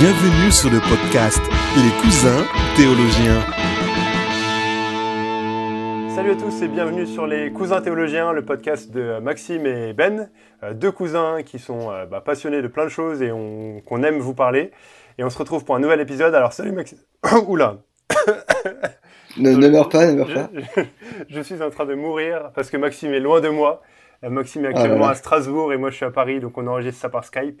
Bienvenue sur le podcast Les cousins théologiens. Salut à tous et bienvenue sur les cousins théologiens, le podcast de Maxime et Ben, euh, deux cousins qui sont euh, bah, passionnés de plein de choses et qu'on aime vous parler. Et on se retrouve pour un nouvel épisode. Alors salut Maxime. Oula. ne, ne meurs pas, ne meurs pas. Je, je, suis en train de mourir parce que Maxime est loin de moi. Euh, Maxime est actuellement ah à Strasbourg et moi je suis à Paris, donc on enregistre ça par Skype.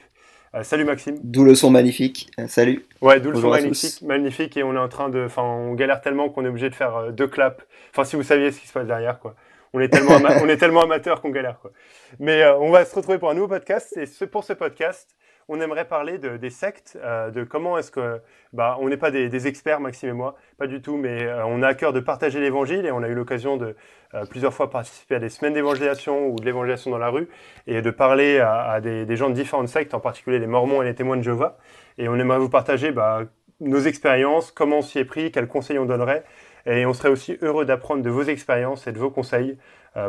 Euh, salut Maxime. D'où le son magnifique. Euh, salut. Ouais, d'où le son magnifique, magnifique et on est en train de, enfin, on galère tellement qu'on est obligé de faire euh, deux claps. Enfin, si vous saviez ce qui se passe derrière, quoi. On est tellement, on est tellement amateur qu'on galère, quoi. Mais on va se retrouver pour un nouveau podcast et pour ce podcast, on aimerait parler de, des sectes, euh, de comment est-ce que, bah, on n'est pas des, experts, Maxime et moi, pas du tout, mais euh, on a à cœur de partager l'évangile et on a eu l'occasion de euh, plusieurs fois participer à des semaines d'évangélisation ou de l'évangélisation dans la rue et de parler à, des, gens de différentes sectes, en particulier les Mormons et les témoins de Jéhovah. Et on aimerait vous partager bah, nos expériences, comment on s'y est pris, quels conseils on donnerait. Et on serait aussi heureux d'apprendre de vos expériences et de vos conseils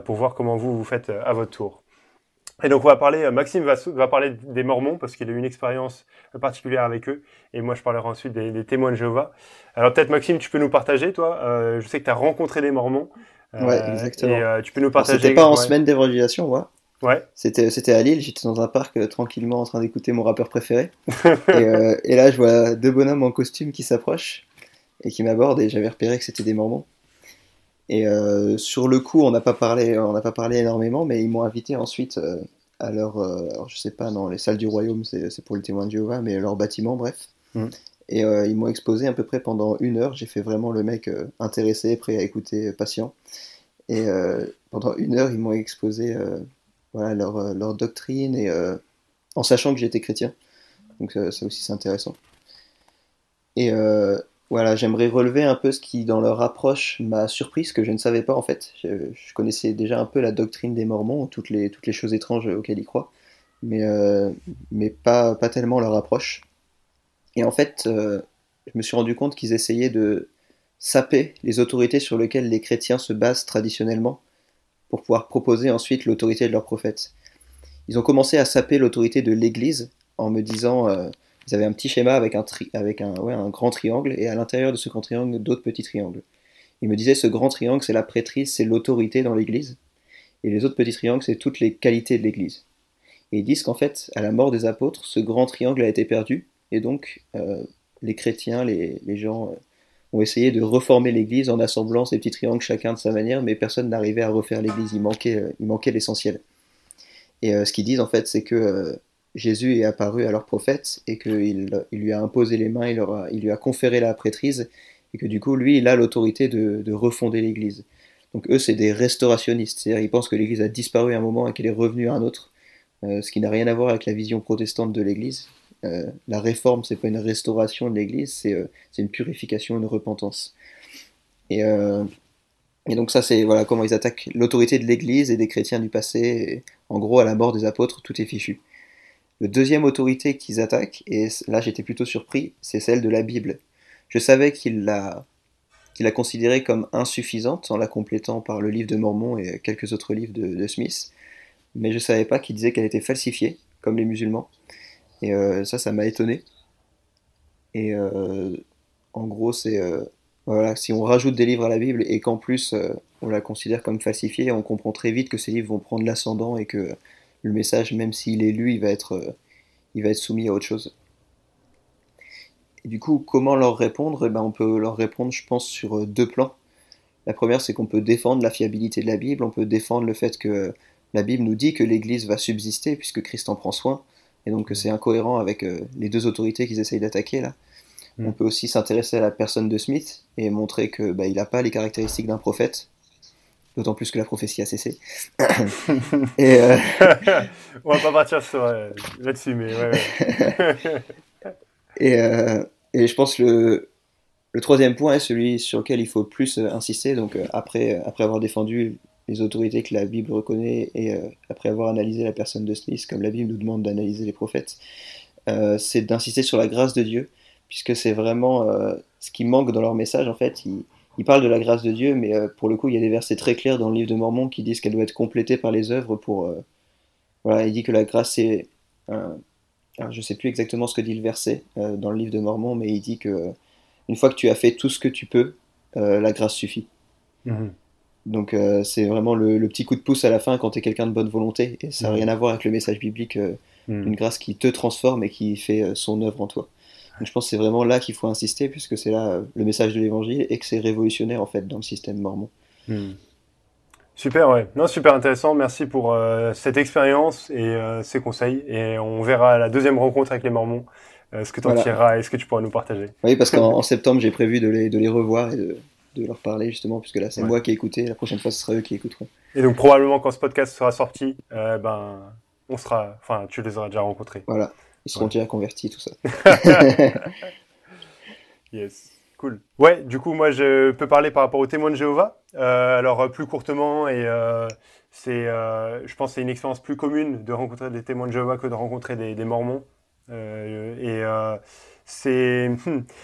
pour voir comment vous vous faites à votre tour. Et donc on va parler, euh, Maxime va, va parler des Mormons parce qu'il a eu une expérience particulière avec eux, et moi je parlerai ensuite des, des témoins de Jéhovah. Alors peut-être Maxime, tu peux nous partager, toi, euh, je sais que tu as rencontré des Mormons. Euh, ouais, exactement. Et euh, tu peux nous partager. C'était pas en semaine d'évangélisation, moi. Ouais. C'était, c'était à Lille, j'étais dans un parc euh, tranquillement en train d'écouter mon rappeur préféré. et, et, là je vois deux bonhommes en costume qui s'approchent et qui m'abordent, et j'avais repéré que c'était des Mormons. Et euh, sur le coup, on n'a pas parlé, on n'a pas parlé énormément, mais ils m'ont invité ensuite euh, à leur, euh, alors, je sais pas, dans les salles du royaume, c'est pour le témoin de Jéhovah, mais leur bâtiment, bref. Mmh. Et ils m'ont exposé à peu près pendant une heure. J'ai fait vraiment le mec intéressé, prêt à écouter, patient. Et pendant une heure, ils m'ont exposé voilà, leur, leur, doctrine et en sachant que j'étais chrétien. Donc ça aussi c'est intéressant. Et voilà, j'aimerais relever un peu ce qui, dans leur approche, m'a surpris, ce que je ne savais pas en fait. Je, connaissais déjà un peu la doctrine des Mormons, toutes les, toutes les choses étranges auxquelles ils croient, mais, euh, mais pas, pas tellement leur approche. Et en fait, euh, je me suis rendu compte qu'ils essayaient de saper les autorités sur lesquelles les chrétiens se basent traditionnellement pour pouvoir proposer ensuite l'autorité de leurs prophètes. Ils ont commencé à saper l'autorité de l'Église en me disant. Euh, ils avaient un petit schéma avec un, tri avec un, ouais, un grand triangle et à l'intérieur de ce grand triangle d'autres petits triangles. Il me disait ce grand triangle c'est la prêtrise, c'est l'autorité dans l'Église et les autres petits triangles c'est toutes les qualités de l'Église. Et ils disent qu'en fait à la mort des apôtres ce grand triangle a été perdu et donc euh, les chrétiens, les, les gens euh, ont essayé de reformer l'Église en assemblant ces petits triangles chacun de sa manière mais personne n'arrivait à refaire l'Église, il manquait, euh, il manquait l'essentiel. Et ce qu'ils disent en fait c'est que Jésus est apparu à leur prophète et qu'il il lui a imposé les mains, il, leur a, lui a conféré la prêtrise et que du coup, lui, il a l'autorité de, de, refonder l'Église. Donc eux, c'est des restaurationnistes, c'est-à-dire ils pensent que l'Église a disparu à un moment et qu'elle est revenue à un autre, euh, ce qui n'a rien à voir avec la vision protestante de l'Église. Euh, la réforme, c'est pas une restauration de l'Église, c'est euh, une purification, une repentance. Et, donc ça, c'est voilà comment ils attaquent l'autorité de l'Église et des chrétiens du passé. En gros, à la mort des apôtres, tout est fichu. Le deuxième autorité qu'ils attaquent, et là j'étais plutôt surpris, c'est celle de la Bible. Je savais qu'il la, qu'il la considérait comme insuffisante en la complétant par le livre de Mormon et quelques autres livres de, Smith, mais je savais pas qu'il disait qu'elle était falsifiée, comme les musulmans. Et euh, ça, ça m'a étonné. Et euh, en gros, c'est euh, voilà, si on rajoute des livres à la Bible et qu'en plus on la considère comme falsifiée, on comprend très vite que ces livres vont prendre l'ascendant et que le message, même s'il est lu, il va être, euh, il va être soumis à autre chose. Et du coup, comment leur répondre? Eh ben, On peut leur répondre, je pense, sur euh, deux plans. La première, c'est qu'on peut défendre la fiabilité de la Bible, on peut défendre le fait que la Bible nous dit que l'Église va subsister puisque Christ en prend soin, et donc que c'est incohérent avec euh, les deux autorités qu'ils essayent d'attaquer là. Mm. On peut aussi s'intéresser à la personne de Smith et montrer que bah, il n'a pas les caractéristiques d'un prophète, d'autant plus que la prophétie a cessé. et euh... On va pas partir sur euh, là-dessus, mais ouais. ouais. et, euh, et, je pense que le, le troisième point est celui sur lequel il faut plus euh, insister. Donc après, après avoir défendu les autorités que la Bible reconnaît et après avoir analysé la personne de Smith, comme la Bible nous demande d'analyser les prophètes, c'est d'insister sur la grâce de Dieu, puisque c'est vraiment ce qui manque dans leur message en fait. Ils, il parle de la grâce de Dieu, mais euh, pour le coup, il y a des versets très clairs dans le livre de Mormon qui disent qu'elle doit être complétée par les œuvres pour. Euh, voilà, il dit que la grâce, alors je sais plus exactement ce que dit le verset dans le livre de Mormon, mais il dit que une fois que tu as fait tout ce que tu peux, la grâce suffit. Mhm. Donc c'est vraiment le, petit coup de pouce à la fin quand tu es quelqu'un de bonne volonté, et ça n'a mhm. rien à voir avec le message biblique, mhm. une grâce qui te transforme et qui fait son œuvre en toi. Je pense que c'est vraiment là qu'il faut insister, puisque c'est là le message de l'évangile et que c'est révolutionnaire en fait dans le système mormon. Super, ouais. Non, super intéressant. Merci pour euh, cette expérience et euh, ces conseils. Et on verra la deuxième rencontre avec les Mormons, euh, ce que tu en tireras et ce que tu pourras nous partager. Oui, parce qu'en septembre, j'ai prévu de les, de les revoir et de, de leur parler justement, puisque là, c'est moi qui ai écouté. La prochaine fois, ce sera eux qui écouteront. Et donc, probablement, quand ce podcast sera sorti, ben, on sera, enfin, tu les auras déjà rencontrés. Voilà. Ils seront déjà convertis, tout ça. yes. Cool. Ouais, du coup, moi, je peux parler par rapport aux témoins de Jéhovah. Euh, alors, euh, plus courtement, et euh, c'est, je pense, c'est une expérience plus commune de rencontrer des témoins de Jéhovah que de rencontrer des, des Mormons. et c'est,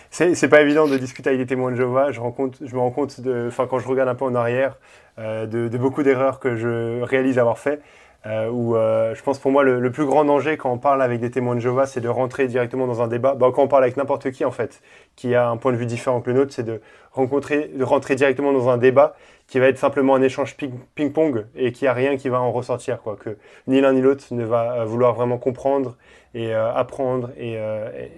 c'est, pas évident de discuter avec des témoins de Jéhovah. Je, je me rends compte, de, quand je regarde un peu en arrière, de, de, beaucoup d'erreurs que je réalise avoir fait. Euh, où euh, je pense pour moi le, plus grand danger quand on parle avec des témoins de Jéhovah, c'est de rentrer directement dans un débat. Bah, quand on parle avec n'importe qui en fait, qui a un point de vue différent que le nôtre, c'est de rencontrer, de rentrer directement dans un débat qui va être simplement un échange ping-pong et qui a rien qui va en ressortir quoi. Que ni l'un ni l'autre ne va euh, vouloir vraiment comprendre et euh, apprendre et,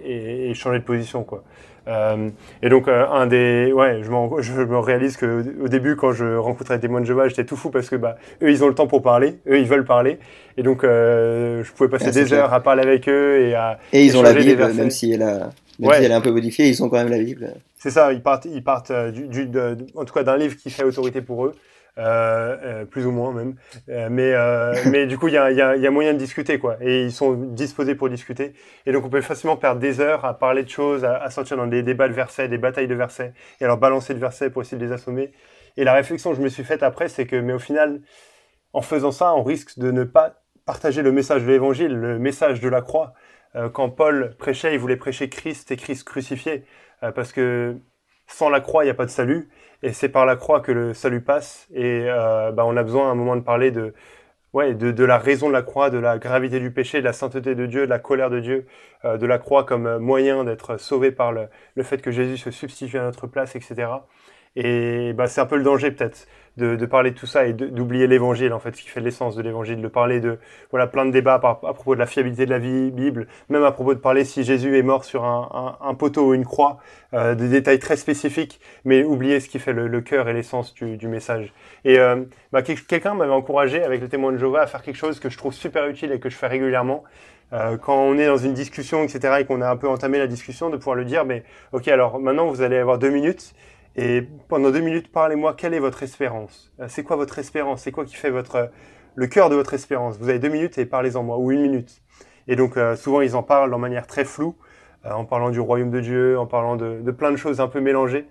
et, et, changer de position quoi. Euh, et donc, euh, un des, ouais, je, je me réalise que au début, quand je rencontrais des de Jéhovah, j'étais tout fou parce que bah, eux, ils ont le temps pour parler, eux, ils veulent parler, et donc euh, je pouvais passer des heures à parler avec eux et à. Et ils ont la Bible, même si elle a, même si elle est un peu modifiée, ils ont quand même la Bible. C'est ça, ils partent, ils partent du, du en tout cas d'un livre qui fait autorité pour eux. Euh, euh, plus ou moins même. Euh, mais, mais du coup, il y a, y, a, y a, moyen de discuter, quoi. Et ils sont disposés pour discuter. Et donc, on peut facilement perdre des heures à parler de choses, à, à sortir dans des débats de versets, des batailles de versets, et alors balancer de versets pour essayer de les assommer. Et la réflexion que je me suis faite après, c'est que, mais au final, en faisant ça, on risque de ne pas partager le message de l'évangile, le message de la croix. quand Paul prêchait, il voulait prêcher Christ et Christ crucifié, parce que sans la croix, il n'y a pas de salut. Et c'est par la croix que le salut passe. Et euh, bah, on a besoin à un moment de parler de, ouais, de, la raison de la croix, de la gravité du péché, de la sainteté de Dieu, de la colère de Dieu, euh, de la croix comme moyen d'être sauvé par le, fait que Jésus se substitue à notre place, etc. Et bah, c'est un peu le danger peut-être de, parler de tout ça et d'oublier l'évangile, en fait, ce qui fait l'essence de l'évangile, de parler de voilà plein de débats à, propos de la fiabilité de la Bible, même à propos de parler si Jésus est mort sur un, poteau ou une croix, euh, des détails très spécifiques, mais oublier ce qui fait le, cœur et l'essence du, du, message. Et euh, bah, quelqu'un m'avait encouragé avec le témoin de Jéhovah à faire quelque chose que je trouve super utile et que je fais régulièrement. Euh, quand on est dans une discussion, etc., et qu'on a un peu entamé la discussion, de pouvoir le dire, mais ok, alors maintenant vous allez avoir deux minutes et pendant deux minutes, parlez-moi, quelle est votre espérance? Euh, C'est quoi votre espérance? C'est quoi qui fait le cœur de votre espérance? Vous avez deux minutes et parlez-en moi, ou une minute. Et donc euh, souvent ils en parlent de manière très floue, euh, en parlant du royaume de Dieu, en parlant de, plein de choses un peu mélangées.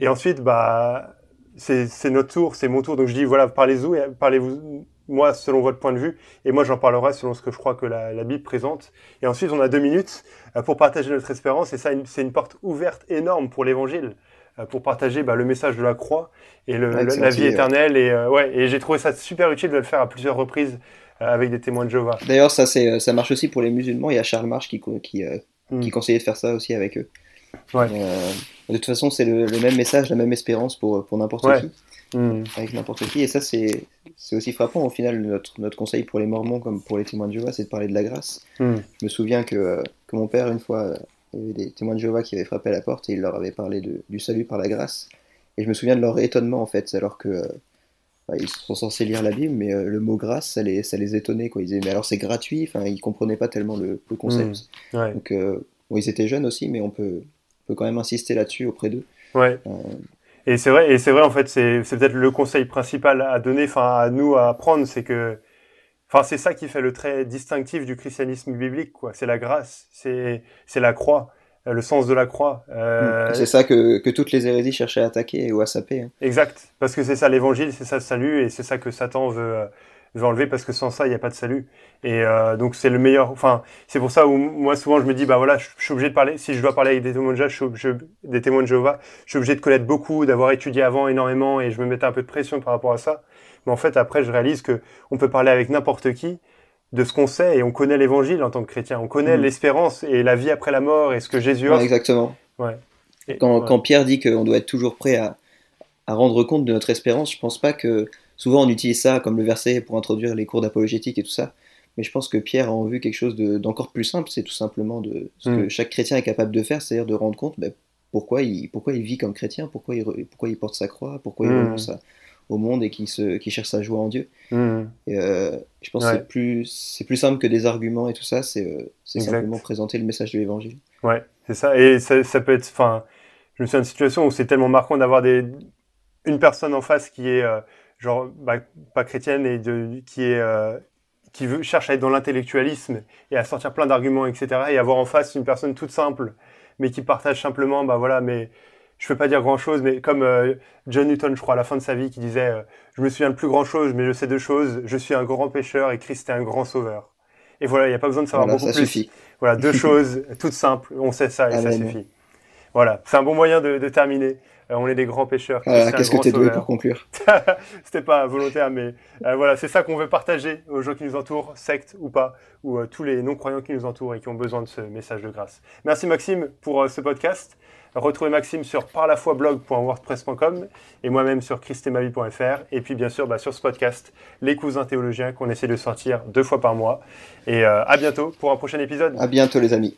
Et ensuite, bah, c'est notre tour, c'est mon tour. Donc je dis, voilà, parlez-vous, parlez-vous moi selon votre point de vue, et moi j'en parlerai selon ce que je crois que la Bible présente. Et ensuite, on a deux minutes pour partager notre espérance, et ça, c'est une porte ouverte énorme pour l'Évangile. Euh, pour partager bah, le message de la croix et le, la vie éternelle. Et, euh, ouais, et j'ai trouvé ça super utile de le faire à plusieurs reprises euh, avec des témoins de Jéhovah. D'ailleurs, ça, c'est, ça marche aussi pour les musulmans. Il y a Charles March qui, qui, mm. qui conseillait de faire ça aussi avec eux. Ouais. de toute façon, c'est le, même message, la même espérance pour, pour n'importe qui. Mm. Avec n'importe qui. Et ça, c'est, c'est aussi frappant. Au final, notre, notre conseil pour les Mormons comme pour les témoins de Jéhovah, c'est de parler de la grâce. Mm. Je me souviens que, que mon père, une fois, il y avait des témoins de Jéhovah qui avaient frappé à la porte et il leur avait parlé de, du salut par la grâce. Et je me souviens de leur étonnement en fait, alors que euh, bah, ils sont censés lire la Bible, mais euh, le mot grâce, ça les, ça les étonnait. Quoi. Ils disaient, mais alors c'est gratuit, enfin, ils comprenaient pas tellement le, concept. Mmh, Donc, euh, bon, ils étaient jeunes aussi, mais on peut, peut quand même insister là-dessus auprès d'eux. Ouais. Et c'est vrai, et c'est vrai en fait, c'est peut-être le conseil principal à donner, enfin à nous à apprendre, c'est que Enfin, c'est ça qui fait le trait distinctif du christianisme biblique, quoi. C'est la grâce, c'est c'est la croix, euh, le sens de la croix. Euh... C'est ça que, que toutes les hérésies cherchaient à attaquer ou à saper. Hein. Exact, parce que c'est ça l'évangile, c'est ça le salut, et c'est ça que Satan veut, euh, veut enlever, parce que sans ça, il n'y a pas de salut. Et euh, donc c'est le meilleur. Enfin, c'est pour ça où moi souvent je me dis, bah voilà, je, suis obligé de parler. Si je dois parler avec des témoins de Jéhovah, je suis, des témoins de Jéhovah, je suis obligé de connaître beaucoup, d'avoir étudié avant énormément, et je me mettais un peu de pression par rapport à ça. Mais en fait, après, je réalise que on peut parler avec n'importe qui de ce qu'on sait et on connaît l'évangile en tant que chrétien. On connaît Mhm. l'espérance et la vie après la mort et ce que Jésus Ouais, offre. exactement. Ouais. Et- Quand, ouais. quand Pierre dit qu'on doit être toujours prêt à, à rendre compte de notre espérance, je pense pas que souvent on utilise ça comme le verset pour introduire les cours d'apologétique et tout ça. Mais je pense que Pierre a en vue quelque chose de- d'encore plus simple, c'est tout simplement de ce que chaque chrétien est capable de faire, c'est-à-dire de rendre compte ben, pourquoi, il, pourquoi il vit comme chrétien, pourquoi il, pourquoi il porte sa croix, pourquoi il Mm. renonce à- au monde et qui qui cherche sa joie en Dieu. Et, euh, je pense que c'est plus, c'est plus simple que des arguments et tout ça, c'est euh, simplement présenter le message de l'évangile. Ouais, c'est ça. Et ça, ça peut être. Enfin, je me souviens d'une situation où c'est tellement marquant d'avoir des une personne en face qui est euh, genre bah, pas chrétienne et de, qui est euh, qui veut cherche à être dans l'intellectualisme et à sortir plein d'arguments, etc. Et avoir en face une personne toute simple, mais qui partage simplement, bah voilà, mais je peux pas dire grand chose, mais comme euh, John Newton, je crois, à la fin de sa vie, qui disait, euh, je me souviens de plus grand chose, mais je sais deux choses. Je suis un grand pécheur et Christ est un grand sauveur. Et voilà, il n'y a pas besoin de savoir Voilà, beaucoup ça plus. suffit. Voilà, deux choses toutes simples, on sait ça et ça suffit. Voilà, c'est un bon moyen de, de terminer. Euh, on est des grands pêcheurs. Voilà, qu'est-ce que grand t'es doué pour conclure? C'était pas volontaire, mais euh, voilà, c'est ça qu'on veut partager aux gens qui nous entourent, sectes ou pas, ou euh, tous les non-croyants qui nous entourent et qui ont besoin de ce message de grâce. Merci Maxime pour euh, ce podcast. Retrouvez Maxime sur parlafoiblog.wordpress.com et moi-même sur christemavie.fr et puis bien sûr bah, sur ce podcast, Les Cousins Théologiens qu'on essaie de sortir deux fois par mois. Et à bientôt pour un prochain épisode. À bientôt les amis.